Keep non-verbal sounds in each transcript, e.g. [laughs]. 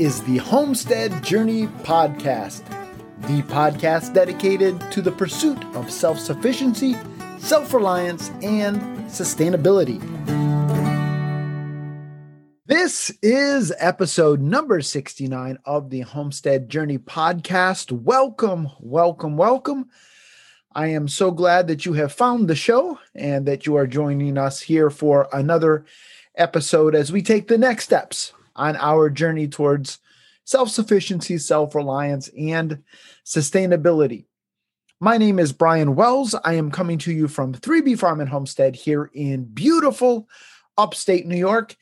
is the Homestead Journey Podcast, the podcast dedicated to the pursuit of self sufficiency, self reliance, and sustainability. This is episode number 69 of the Homestead Journey Podcast. Welcome, welcome, welcome. I am so glad that you have found the show and that you are joining us here for another episode as we take the next steps on our journey towards self sufficiency, self reliance, and sustainability. My name is Brian Wells. I am coming to you from 3B Farm and Homestead here in beautiful upstate New York.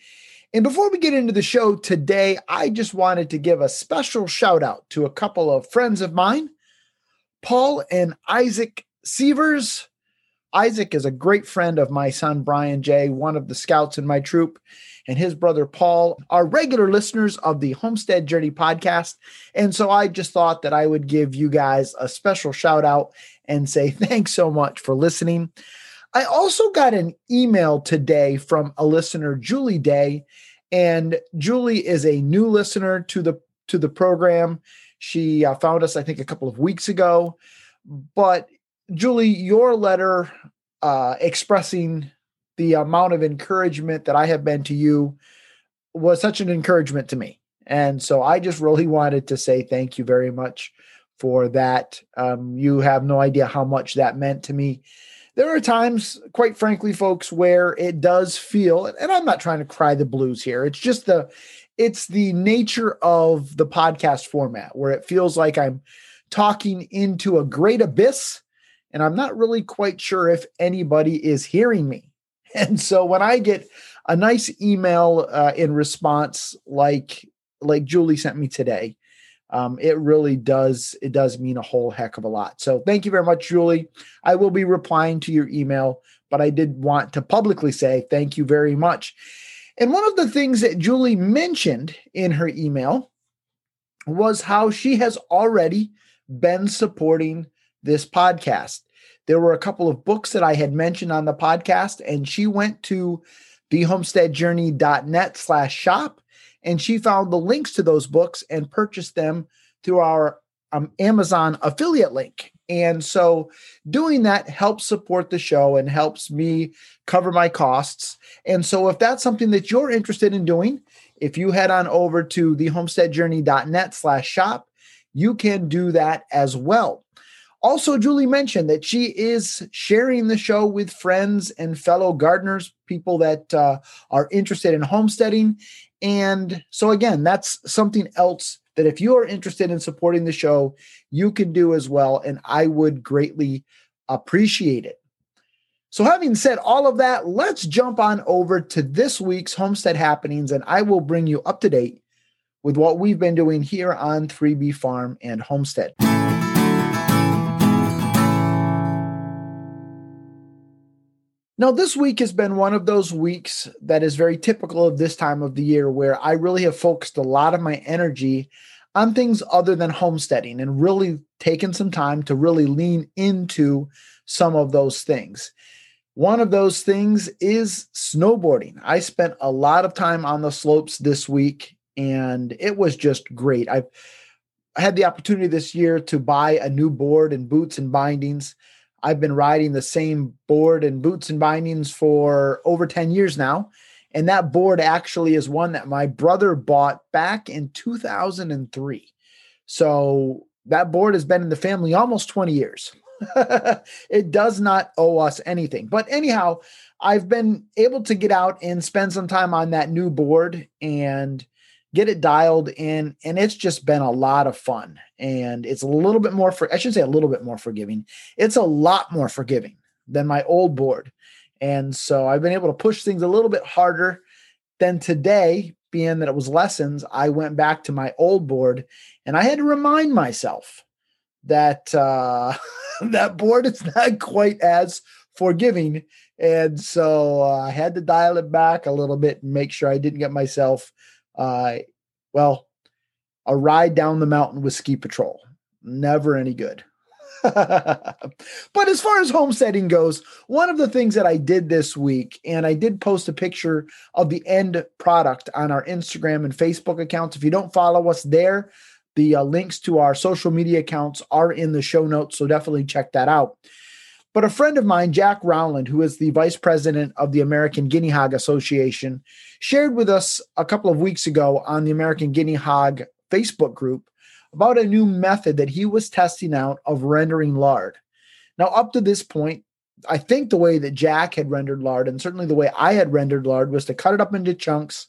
And before we get into the show today, I just wanted to give a special shout out to a couple of friends of mine, Paul and Isaac Sievers. Isaac is a great friend of my son, Brian J., one of the scouts in my troop and his brother Paul are regular listeners of the Homestead Journey podcast. And so I just thought that I would give you guys a special shout out and say [laughs] thanks so much for listening. I also got an email today from a listener, Julie Day, and Julie is a new listener to the to the program. She uh, found us, I think, a couple of weeks ago. But Julie, your letter uh, expressing the amount of encouragement that I have been to you was such an encouragement to me. And so I just really wanted to say thank you very much for that. Um, you have no idea how much that meant to me. There are times, quite frankly, folks, where it does feel, and I'm not trying to cry the blues here. It's just the, it's the nature of the podcast format where it feels like I'm talking into a great abyss, and I'm not really quite sure if anybody is hearing me. [laughs] And so when I get a nice email uh, in response, like like Julie sent me today, um, it really does it does mean a whole heck of a lot. So thank you very much, Julie. I will be replying to your email, but I did want to publicly say thank you very much. And one of the things that Julie mentioned in her email was how she has already been supporting this podcast there were a couple of books that I had mentioned on the podcast, and she went to thehomesteadjourney.net slash shop and she found the links to those books and purchased them through our um, Amazon affiliate link. And so doing that helps support the show and helps me cover my costs. And so if that's something that you're interested in doing, if you head on over to thehomesteadjourney.net slash shop, you can do that as well. Also, Julie mentioned that she is sharing the show with friends and fellow gardeners, people that uh, are interested in homesteading. And so, again, that's something else that if you are interested in supporting the show, you can do as well. And I would greatly appreciate it. So, having said all of that, let's jump on over to this week's homestead happenings, and I will bring you up to date with what we've been doing here on 3B Farm and Homestead. Now, this week has been one of those weeks that is very typical of this time of the year where I really have focused a lot of my energy on things other than homesteading and really taken some time to really lean into some of those things. One of those things is snowboarding. I spent a lot of time on the slopes this week and it was just great. I've had the opportunity this year to buy a new board and boots and bindings. I've been riding the same board and boots and bindings for over 10 years now. And that board actually is one that my brother bought back in 2003. So that board has been in the family almost 20 years. [laughs] it does not owe us anything. But anyhow, I've been able to get out and spend some time on that new board and get it dialed in and it's just been a lot of fun. And it's a little bit more for i should say a little bit more forgiving. It's a lot more forgiving than my old board. And so i've been able to push things a little bit harder than today being that it was lessons. I went back to my old board and i had to remind myself that uh [laughs] that board is not quite as forgiving. And so uh, i had to dial it back a little bit and make sure i didn't get myself uh, well, a ride down the mountain with ski patrol. Never any good. [laughs] but as far as homesteading goes, one of the things that I did this week, and I did post a picture of the end product on our Instagram and Facebook accounts. If you don't follow us there, the uh, links to our social media accounts are in the show notes. So definitely check that out. But a friend of mine, Jack Rowland, who is the vice president of the American Guinea Hog Association, shared with us a couple of weeks ago on the American Guinea Hog Facebook group about a new method that he was testing out of rendering lard. Now, up to this point, I think the way that Jack had rendered lard, and certainly the way I had rendered lard, was to cut it up into chunks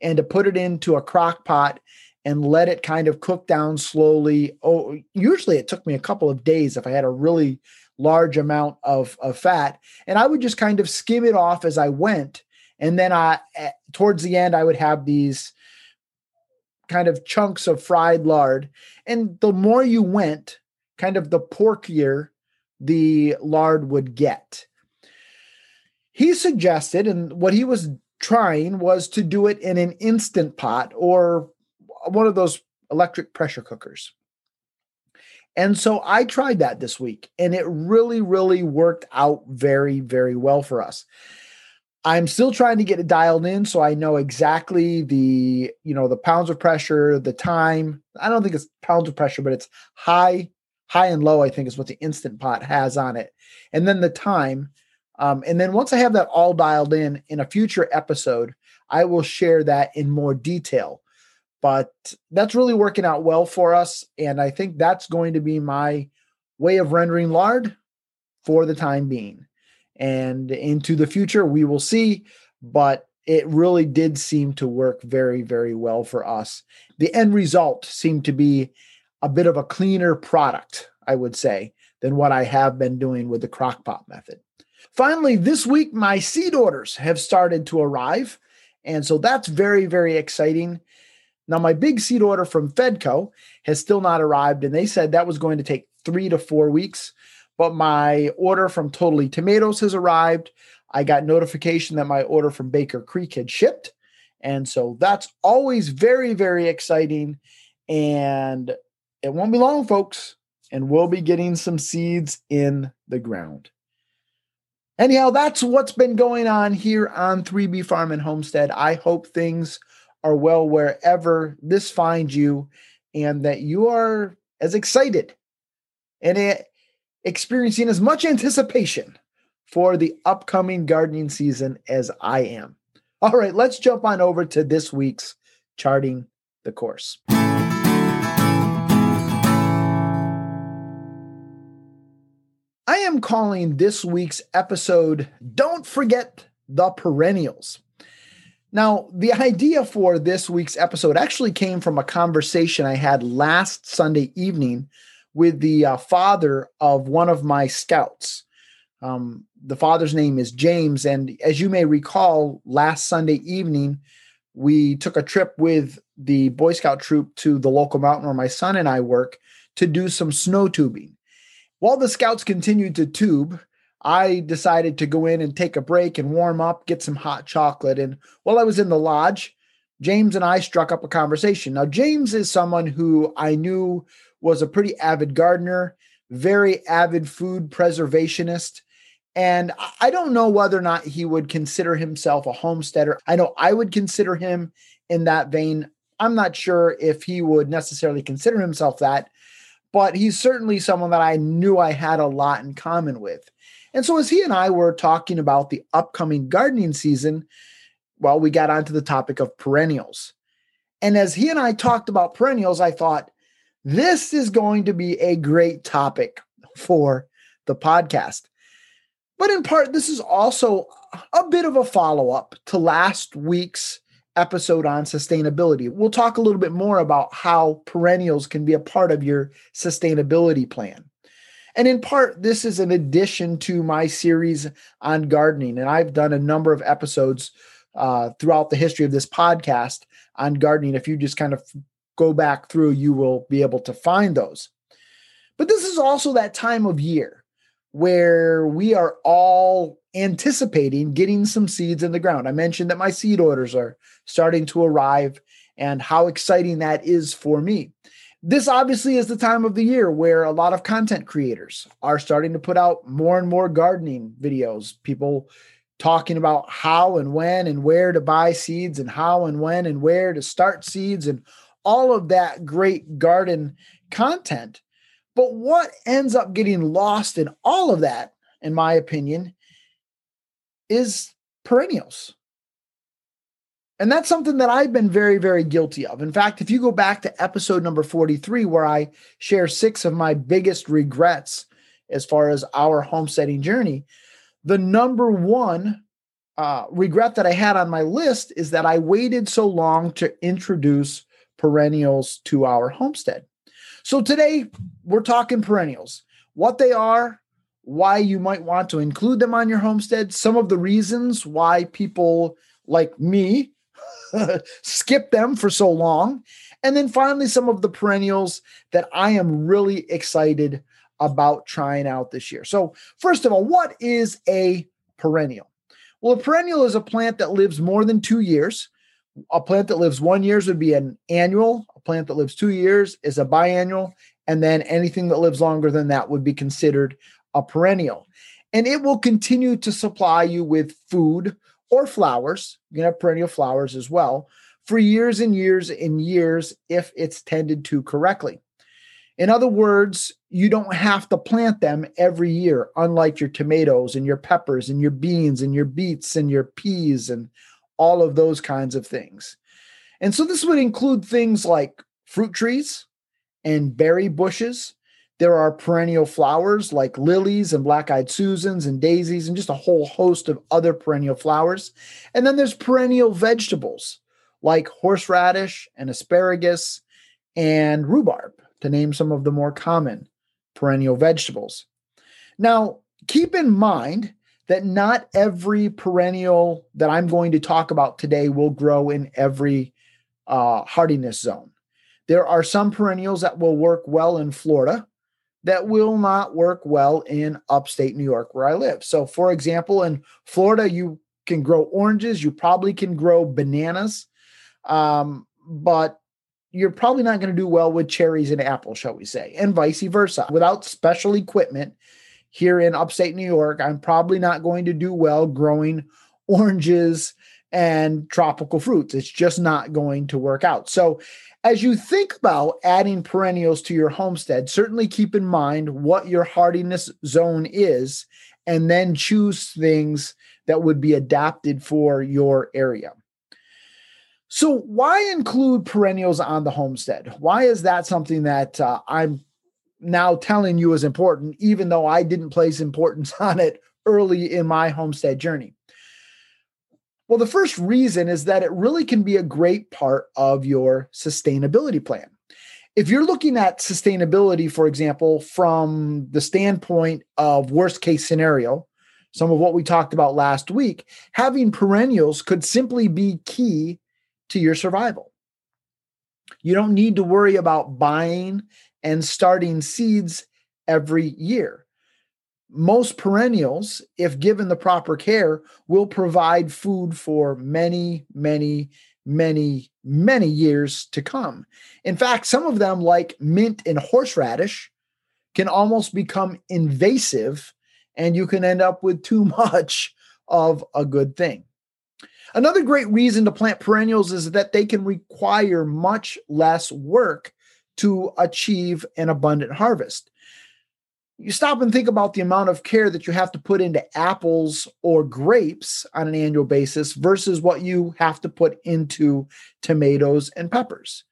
and to put it into a crock pot and let it kind of cook down slowly. Oh, usually it took me a couple of days if I had a really large amount of, of fat. And I would just kind of skim it off as I went. And then I, eh, towards the end, I would have these kind of chunks of fried lard. And the more you went, kind of the porkier the lard would get. He suggested, and what he was trying was to do it in an instant pot or one of those electric pressure cookers. And so I tried that this week and it really, really worked out very, very well for us. I'm still trying to get it dialed in so I know exactly the, you know, the pounds of pressure, the time. I don't think it's pounds of pressure, but it's high, high and low, I think is what the instant pot has on it. And then the time. Um, and then once I have that all dialed in in a future episode, I will share that in more detail. But that's really working out well for us. And I think that's going to be my way of rendering lard for the time being. And into the future we will see but it really did seem to work very very well for us. The end result seemed to be a bit of a cleaner product i would say than what i have been doing with the crockpot method. Finally this week my seed orders have started to arrive and so that's very very exciting now my big seed order from fedco has still not arrived and they said that was going to take three to four weeks but my order from Totally Tomatoes has arrived. I got notification that my order from Baker Creek had shipped. And so that's always very, very exciting. And it won't be long, folks, and we'll be getting some seeds in the ground. Anyhow, that's what's been going on here on 3B Farm and Homestead. I hope things are well wherever this finds you and that you are as excited and experiencing as much anticipation for the upcoming gardening season as I am. All right, let's jump on over to this week's charting the course. I am calling this week's episode Don't Forget the Perennials. Now, the idea for this week's episode actually came from a conversation I had last Sunday evening with the uh, father of one of my scouts. Um, the father's name is James. And as you may recall, last Sunday evening, we took a trip with the Boy Scout troop to the local mountain where my son and I work to do some snow tubing. While the scouts continued to tube, I decided to go in and take a break and warm up, get some hot chocolate. And while I was in the lodge, James and I struck up a conversation. Now, James is someone who I knew was a pretty avid gardener, very avid food preservationist. And I don't know whether or not he would consider himself a homesteader. I know I would consider him in that vein. I'm not sure if he would necessarily consider himself that, but he's certainly someone that I knew I had a lot in common with. And so, as he and I were talking about the upcoming gardening season, well, we got onto the topic of perennials. And as he and I talked about perennials, I thought, this is going to be a great topic for the podcast. But in part, this is also a bit of a follow up to last week's episode on sustainability. We'll talk a little bit more about how perennials can be a part of your sustainability plan. And in part, this is an addition to my series on gardening. And I've done a number of episodes uh, throughout the history of this podcast on gardening. If you just kind of go back through, you will be able to find those. But this is also that time of year where we are all anticipating getting some seeds in the ground. I mentioned that my seed orders are starting to arrive and how exciting that is for me. This obviously is the time of the year where a lot of content creators are starting to put out more and more gardening videos. People talking about how and when and where to buy seeds and how and when and where to start seeds and all of that great garden content. But what ends up getting lost in all of that, in my opinion, is perennials. And that's something that I've been very, very guilty of. In fact, if you go back to episode number 43, where I share six of my biggest regrets as far as our homesteading journey, the number one uh, regret that I had on my list is that I waited so long to introduce perennials to our homestead. So today we're talking perennials, what they are, why you might want to include them on your homestead, some of the reasons why people like me [laughs] skip them for so long, and then finally some of the perennials that I am really excited about trying out this year. So, first of all, what is a perennial? Well, a perennial is a plant that lives more than two years. A plant that lives one years would be an annual. A plant that lives two years is a biannual. And then anything that lives longer than that would be considered a perennial. And it will continue to supply you with food or flowers. You can have perennial flowers as well for years and years and years if it's tended to correctly. In other words, you don't have to plant them every year, unlike your tomatoes and your peppers and your beans and your beets and your peas and all of those kinds of things. And so this would include things like fruit trees and berry bushes. There are perennial flowers like lilies and black eyed Susans and daisies and just a whole host of other perennial flowers. And then there's perennial vegetables like horseradish and asparagus and rhubarb to name some of the more common perennial vegetables. Now, keep in mind that not every perennial that I'm going to talk about today will grow in every uh, hardiness zone. There are some perennials that will work well in Florida that will not work well in upstate New York, where I live. So, for example, in Florida, you can grow oranges, you probably can grow bananas, um, but you're probably not going to do well with cherries and apples, shall we say, and vice versa. Without special equipment here in upstate New York, I'm probably not going to do well growing oranges and tropical fruits. It's just not going to work out. So, as you think about adding perennials to your homestead, certainly keep in mind what your hardiness zone is and then choose things that would be adapted for your area. So, why include perennials on the homestead? Why is that something that uh, I'm now telling you is important, even though I didn't place importance [laughs] on it early in my homestead journey? Well, the first reason is that it really can be a great part of your sustainability plan. If you're looking at sustainability, for example, from the standpoint of worst case scenario, some of what we talked about last week, having perennials could simply be key to your survival. You don't need to worry about buying and starting seeds every year. Most perennials, if given the proper care, will provide food for many, many, many, many years to come. In fact, some of them, like mint and horseradish, can almost become invasive, and you can end up with too [laughs] much of a good thing. Another great reason to plant perennials is that they can require much less work to achieve an abundant harvest. You stop and think about the amount of care that you have to put into apples or grapes on an annual basis versus what you have to put into tomatoes and peppers.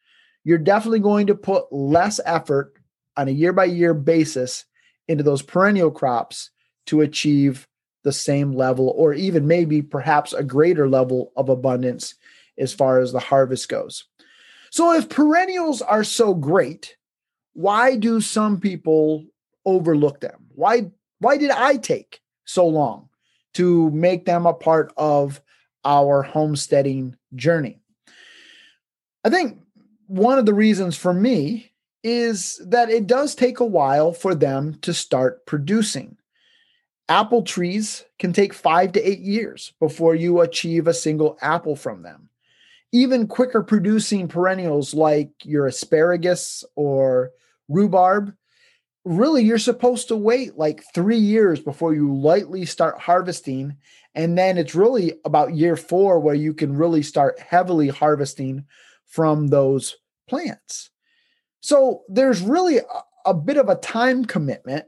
You're definitely going to put less effort on a year by year basis into those perennial crops to achieve the same level or even maybe perhaps a greater level of abundance as far as the harvest goes. So, if perennials are so great, why do some people overlook them? Why, why did I take so long to make them a part of our homesteading journey? I think one of the reasons for me is that it does take a while for them to start producing. Apple trees can take five to eight years before you achieve a single apple from them. even quicker producing perennials like your asparagus or rhubarb, really you're supposed to wait like three years before you lightly start harvesting. And then it's really about year four where you can really start heavily harvesting from those plants. So there's really a, a bit of a time commitment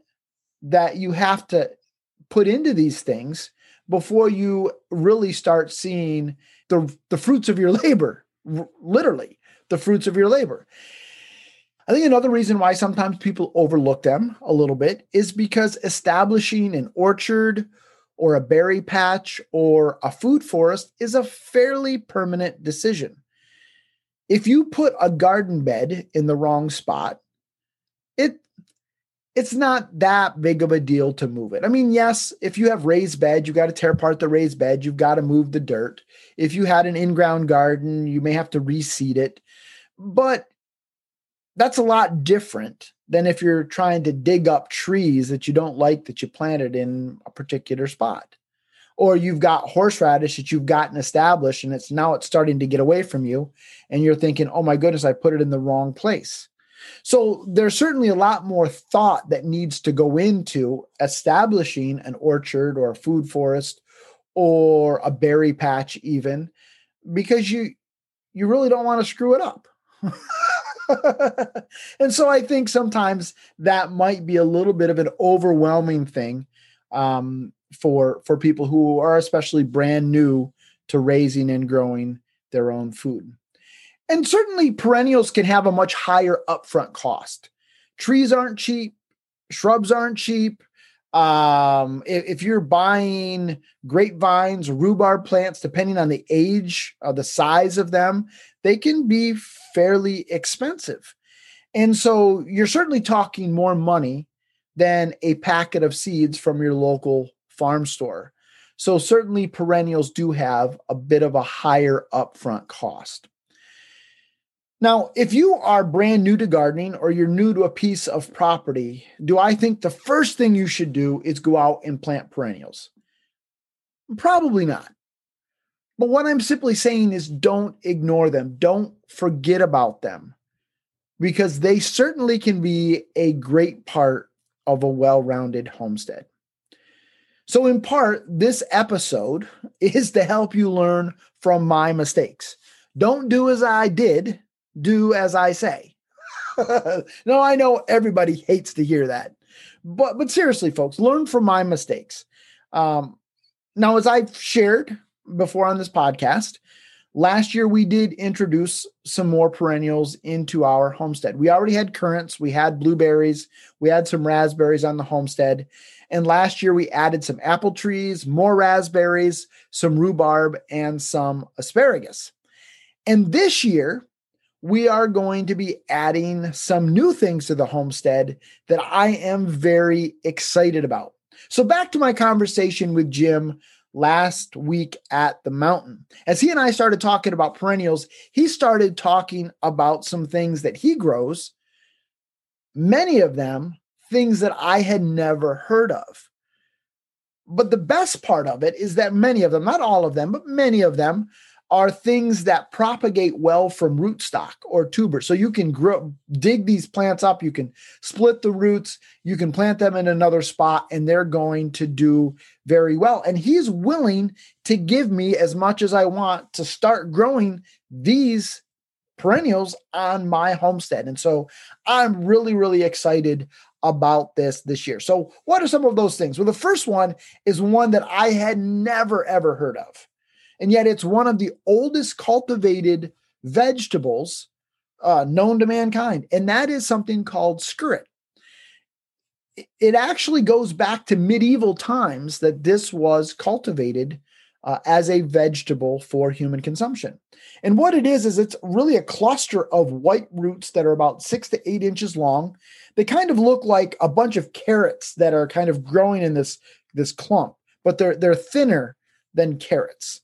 that you have to put into these things before you really start seeing the, the fruits of your [laughs] labor, r- literally the fruits of your labor. I think another reason why sometimes people overlook them a little bit is because establishing an orchard or a berry patch or a food forest is a fairly permanent decision. If you put a garden bed in the wrong spot, it it's not that big of a deal to move it. I mean, yes, if you have raised bed, you got to tear apart the raised bed, you've got to move the dirt. If you had an in-ground garden, you may have to reseed it. But that's a lot different than if you're trying to dig up trees that you don't like that you planted in a particular spot. Or you've got horseradish that you've gotten established and it's now it's starting to get away from you and you're thinking, "Oh my goodness, I put it in the wrong place." So there's certainly a lot more thought that needs to go into establishing an orchard or a food forest or a berry patch even because you you really don't want to screw it up. [laughs] [laughs] and so I think sometimes that might be a little bit of an overwhelming thing um, for for people who are especially brand new to raising and growing their own food. And certainly perennials can have a much higher upfront cost. Trees aren't cheap, shrubs aren't cheap. Um, if, if, you're buying grapevines, rhubarb plants, depending on the age, uh, the size of them, they can be fairly expensive. And so you're certainly talking more money than a packet of seeds from your local farm store. So certainly perennials do have a bit of a higher upfront cost. Now, if you are brand new to gardening or you're new to a piece of property, do I think the first thing you should do is go out and plant perennials? Probably not. But what I'm simply saying is don't ignore them, don't forget about them, because they certainly can be a great part of a well rounded homestead. So, in part, this episode [laughs] is to help you learn from my mistakes. Don't do as I did do as I say. [laughs] no, I know everybody hates to hear that. But but seriously, folks, learn from my mistakes. Um, now, as I've shared before on this podcast, last year we did introduce some more perennials into our homestead. We already had currants, we had blueberries, we had some raspberries on the homestead. And last year we added some apple trees, more raspberries, some rhubarb, and some asparagus. And this year, we are going to be adding some new things to the homestead that I am very excited about. So, back to my conversation with Jim last week at the mountain. As he and I started talking about perennials, he started talking about some things that he grows, many of them things that I had never heard of. But the best part of it is that many of them, not all of them, but many of them are things that propagate well from rootstock or tuber. So you can grow, dig these plants up, you can split the roots, you can plant them in another spot, and they're going to do very well. And he's willing to give me as much as I want to start growing these perennials on my homestead. And so I'm really, really excited about this this year. So, what are some of those things? Well, the first one is one that I had never, ever heard of and yet it's one of the oldest cultivated vegetables uh, known to mankind, and that is something called skirret. It actually goes back to medieval times that this was cultivated uh, as a vegetable for human consumption. And what it is, is it's really a cluster of white roots that are about six to eight inches long. They kind of look like a bunch of carrots that are kind of growing in this, this clump, but they're, they're thinner than carrots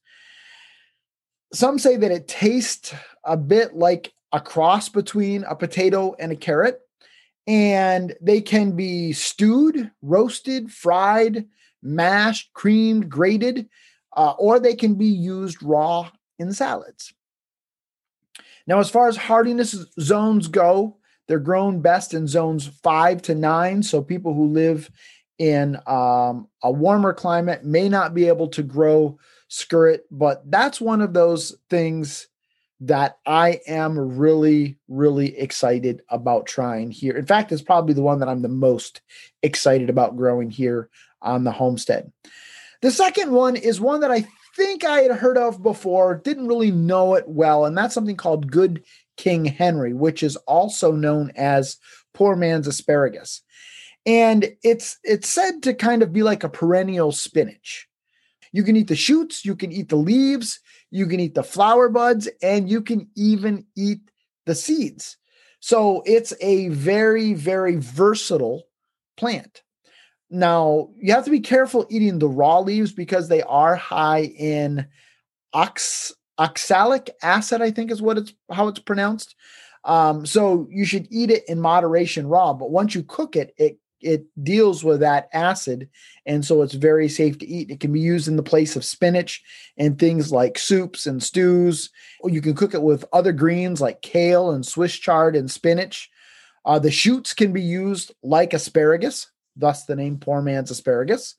some say that it tastes a bit like a cross between a potato and a carrot. And they can be stewed, roasted, fried, mashed, creamed, grated, uh, or they can be used raw in salads. Now, as far as hardiness zones go, they're grown best in zones five to nine. So people who live in um, a warmer climate may not be able to grow skirret, but that's one of those things that I am really, really excited about trying here. In fact, it's probably the one that I'm the most excited about growing here on the homestead. The second one is one that I think I had heard of before, didn't really know it well, and that's something called Good King Henry, which is also known as poor man's asparagus. And it's it's said to kind of be like a perennial spinach. You can eat the shoots, you can eat the leaves, you can eat the flower buds, and you can even eat the seeds. So it's a very, very versatile plant. Now, you have to be careful eating the raw leaves because they are high in ox, oxalic acid, I think is what it's how it's pronounced. Um, so you should eat it in moderation raw, but once you cook it, it it deals with that acid and so it's very safe to eat. It can be used in the place of spinach and things like soups and stews. You can cook it with other greens like kale and swiss chard and spinach. Uh, the shoots can be used like asparagus thus the name poor man's asparagus.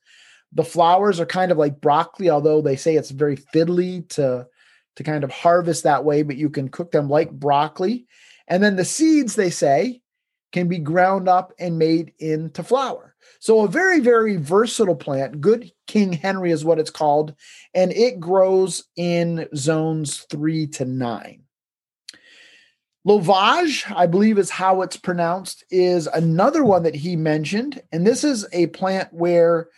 The flowers are kind of like broccoli although they say it's very fiddly to to kind of harvest that way but you can cook them like broccoli. And then the seeds they say can be ground up and made into flour. So, a very, very versatile plant. Good King Henry is what it's called, and it grows in zones three to nine. Lovage, I believe is how it's pronounced, is another one that he mentioned. And this is a plant where,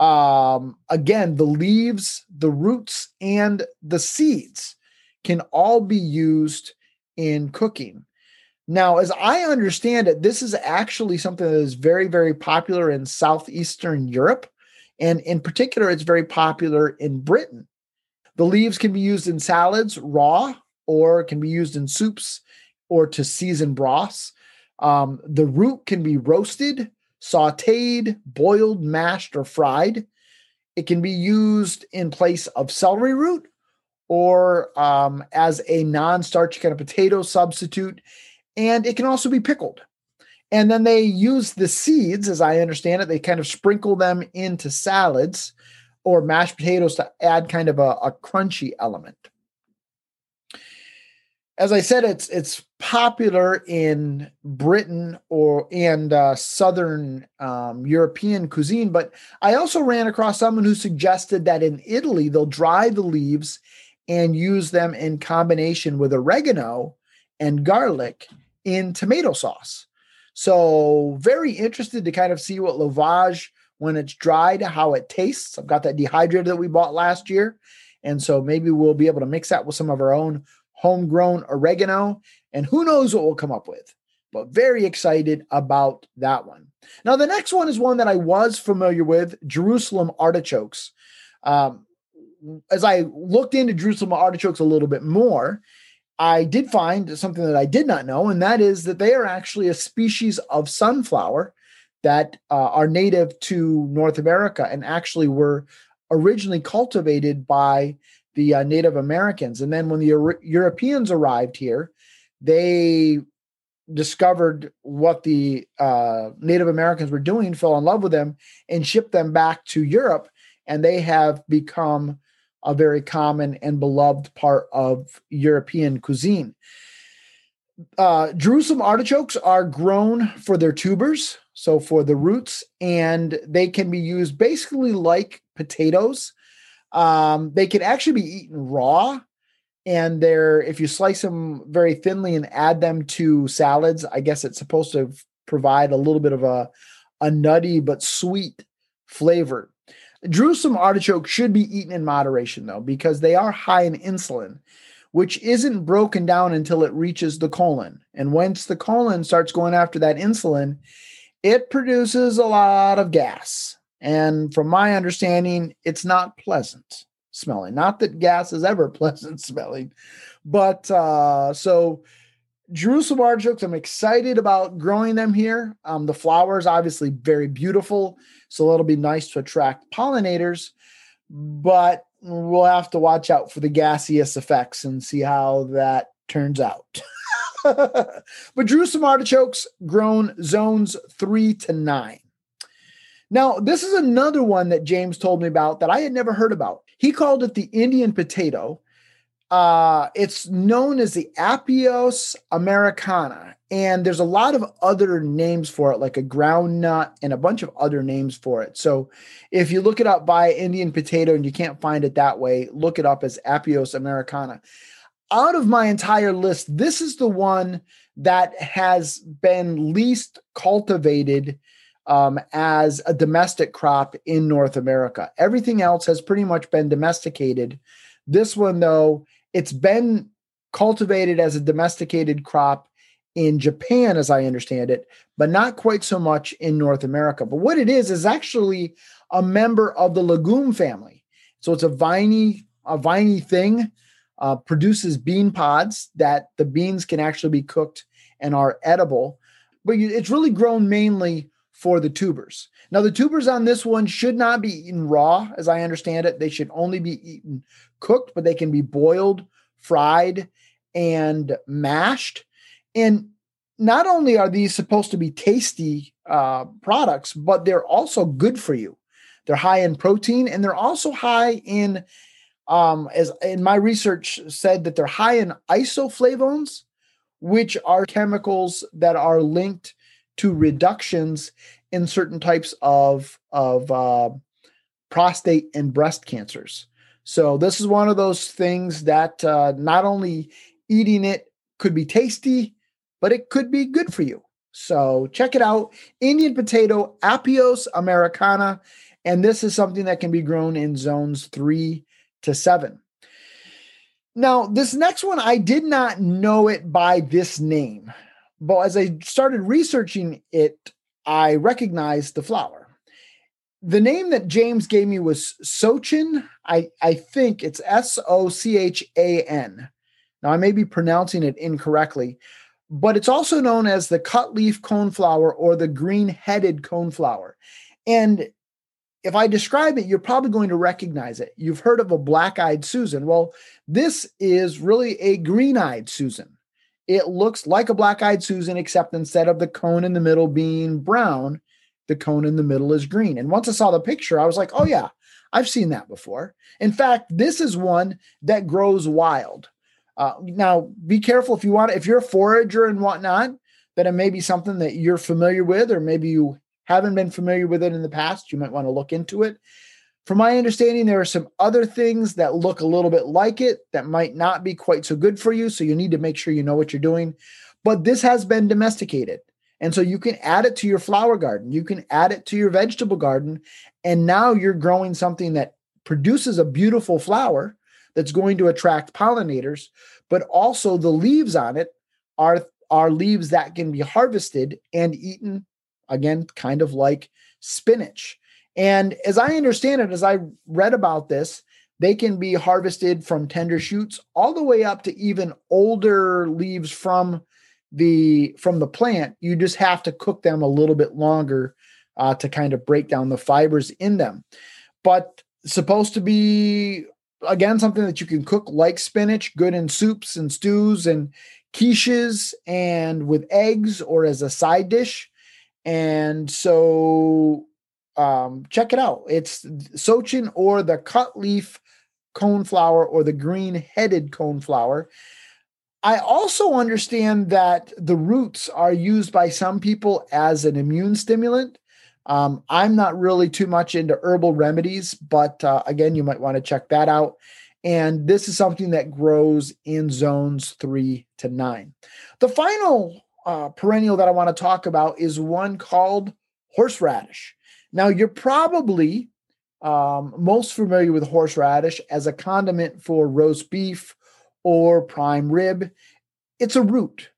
um, again, the leaves, the roots, and the seeds can all be used in cooking. Now, as I understand it, this is actually something that is very, very popular in Southeastern Europe. And in particular, it's very popular in Britain. The leaves can be used in salads raw or can be used in soups or to season broths. Um, the root can be roasted, sauteed, boiled, mashed, or fried. It can be used in place of celery root or um, as a non starchy kind of potato substitute and it can also be pickled. And then they use the seeds, as I understand it, they kind of sprinkle them into salads or mashed potatoes to add kind of a, a crunchy element. As I said, it's it's popular in Britain or and uh, Southern um, European cuisine, but I also ran across someone who suggested that in Italy they'll dry the leaves and use them in combination with oregano and garlic in tomato sauce. So, very interested to kind of see what lovage when it's dried, how it tastes. I've got that dehydrated that we bought last year. And so maybe we'll be able to mix that with some of our own homegrown oregano. And who knows what we'll come up with. But very excited about that one. Now, the next one is one that I was familiar with Jerusalem artichokes. Um, as I looked into Jerusalem artichokes a little bit more, I did find something that I did not know, and that is that they are actually a species of sunflower that uh, are native to North America and actually were originally cultivated by the uh, Native Americans. And then when the Euro- Europeans arrived here, they discovered what the uh, Native Americans were doing, fell in love with them, and shipped them back to Europe. And they have become a very common and beloved part of European cuisine. Uh, Jerusalem artichokes are grown for their tubers, so for the roots, and they can be used basically like potatoes. Um, they can actually be eaten raw, and they're if you slice them very thinly and add them to salads, I guess it's supposed to provide a little bit of a a nutty but sweet flavor. Jerusalem artichoke should be eaten in moderation, though, because they are high in insulin, which isn't broken down until it reaches the colon. And once the colon starts going after that insulin, it produces a lot of gas. And from my understanding, it's not pleasant smelling. Not that gas is ever [laughs] pleasant smelling, but uh, so Jerusalem artichokes, I'm excited about growing them here. Um, the flowers obviously very beautiful. So that'll be nice to attract pollinators, but we'll have to watch out for the gaseous effects and see how that turns out. [laughs] but Jerusalem artichokes grown zones three to nine. Now, this is another one that James told me about that I had never heard about. He called it the Indian potato. Uh, it's known as the Apios americana, and there's a lot of other names for it, like a ground nut and a bunch of other names for it. So, if you look it up by Indian potato and you can't find it that way, look it up as Apios americana. Out of my entire list, this is the one that has been least cultivated um, as a domestic crop in North America. Everything else has pretty much been domesticated. This one, though, it's been cultivated as a domesticated crop in Japan, as I understand it, but not quite so much in North America. But what it is is actually a member of the legume family. So it's a viney, a viney thing, uh, produces bean pods that the beans can actually be cooked and are edible. But you, it's really grown mainly for the tubers. Now, the tubers on this one should not be eaten raw, as I understand it. They should only be eaten cooked, but they can be boiled, fried, and mashed. And not only are these supposed to be tasty uh, products, but they're also good for you. They're high in protein and they're also high in, um, as in my research said, that they're high in isoflavones, which are chemicals that are linked to reductions in certain types of of uh, prostate and breast cancers. So this is one of those things that uh, not only eating it could be tasty, but it could be good for you. So check it out, Indian potato Apios americana, and this is something that can be grown in zones three to seven. Now, this next one, I did not know it by this name. But as I started researching it, I recognized the flower. The name that James gave me was Sochan. I, I think it's S O C H A N. Now, I may be pronouncing it incorrectly, but it's also known as the cut leaf coneflower or the green headed coneflower. And if I describe it, you're probably going to recognize it. You've heard of a black eyed Susan. Well, this is really a green eyed Susan it looks like a black eyed Susan, except instead of the cone in the middle being brown, the cone in the middle is green. And once I saw the picture, I was like, oh, yeah, I've seen that before. In fact, this is one that grows wild. Uh, now, be careful if you want, if you're a forager and whatnot, that it may be something that you're familiar with, or maybe you haven't been familiar with it in the past. You might want to look into it. From my understanding, there are some other things that look a little bit like it that might not be quite so good for you. So you need to make sure you know what you're doing. But this has been domesticated. And so you can add it to your flower garden, you can add it to your vegetable garden. And now you're growing something that produces a beautiful flower that's going to attract pollinators, but also the leaves on it are, are leaves that can be harvested and eaten, again, kind of like spinach. And as I understand it, as I read about this, they can be harvested from tender shoots all the way up to even older leaves from the from the plant. You just have to cook them a little bit longer uh, to kind of break down the fibers in them. But supposed to be again something that you can cook like spinach, good in soups and stews and quiches and with eggs or as a side dish. And so um, check it out. It's Sochan or the cut leaf coneflower or the green headed coneflower. I also understand that the roots are used by some people as an immune stimulant. Um, I'm not really too much into herbal remedies, but uh, again, you might want to check that out. And this is something that grows in zones three to nine. The final uh, perennial that I want to talk about is one called horseradish. Now, you're probably um, most familiar with horseradish as a condiment for roast beef or prime rib. It's a root.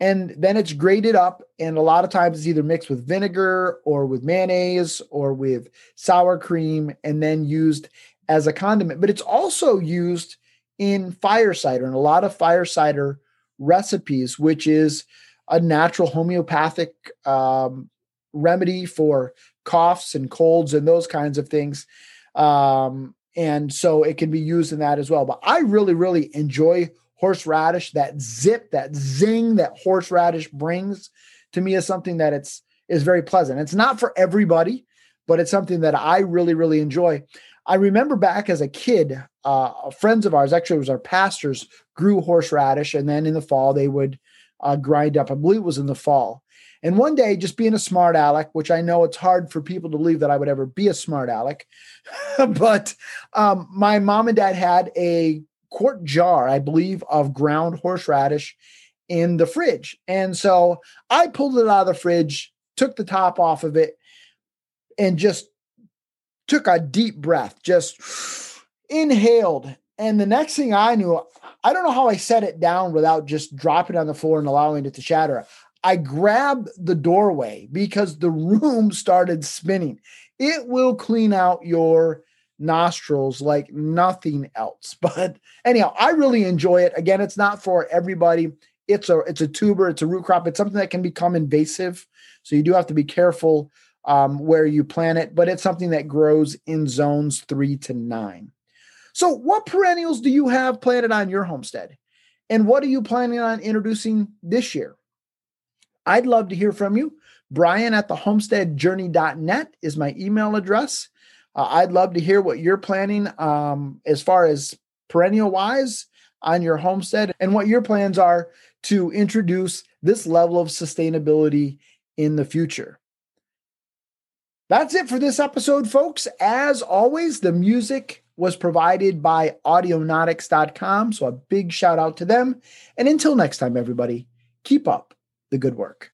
And then it's grated up, and a lot of times it's either mixed with vinegar or with mayonnaise or with sour cream and then used as a condiment. But it's also used in fire cider and a lot of fire cider recipes, which is a natural homeopathic um, remedy for coughs and colds and those kinds of things. Um, and so it can be used in that as well. But I really, really enjoy horseradish, that zip, that zing that horseradish brings to me is something that it's is very pleasant. It's not for everybody, but it's something that I really, really enjoy. I remember back as a kid, uh, friends of ours, actually, it was our pastors, grew horseradish, and then in the fall they would uh, grind up. I believe it was in the fall. And one day, just being a smart aleck, which I know it's hard for people to believe that I would ever be a smart aleck, [laughs] but um, my mom and dad had a quart jar, I believe, of ground horseradish in the fridge. And so I pulled it out of the fridge, took the top off of it, and just took a deep breath, just [sighs] inhaled. And the next thing I knew, I don't know how I set it down without just dropping on the floor and allowing it to shatter. I grabbed the doorway because the room started spinning. It will clean out your nostrils like nothing else. [laughs] But anyhow, I really enjoy it. Again, it's not for everybody. It's a it's a tuber, it's a root crop. It's something that can become invasive. So you do have to be careful um, where you plant it, but it's something that grows in zones three to nine. So, what perennials do you have planted on your homestead? And what are you planning on introducing this year? I'd love to hear from you. Brian at the homesteadjourney.net is my email address. Uh, I'd love to hear what you're planning um, as far as perennial wise on your homestead and what your plans are to introduce this level of sustainability in the future. That's it for this episode, folks. As always, the music was provided by audionautix.com. So a big shout out to them. And until next time, everybody, keep up the good work.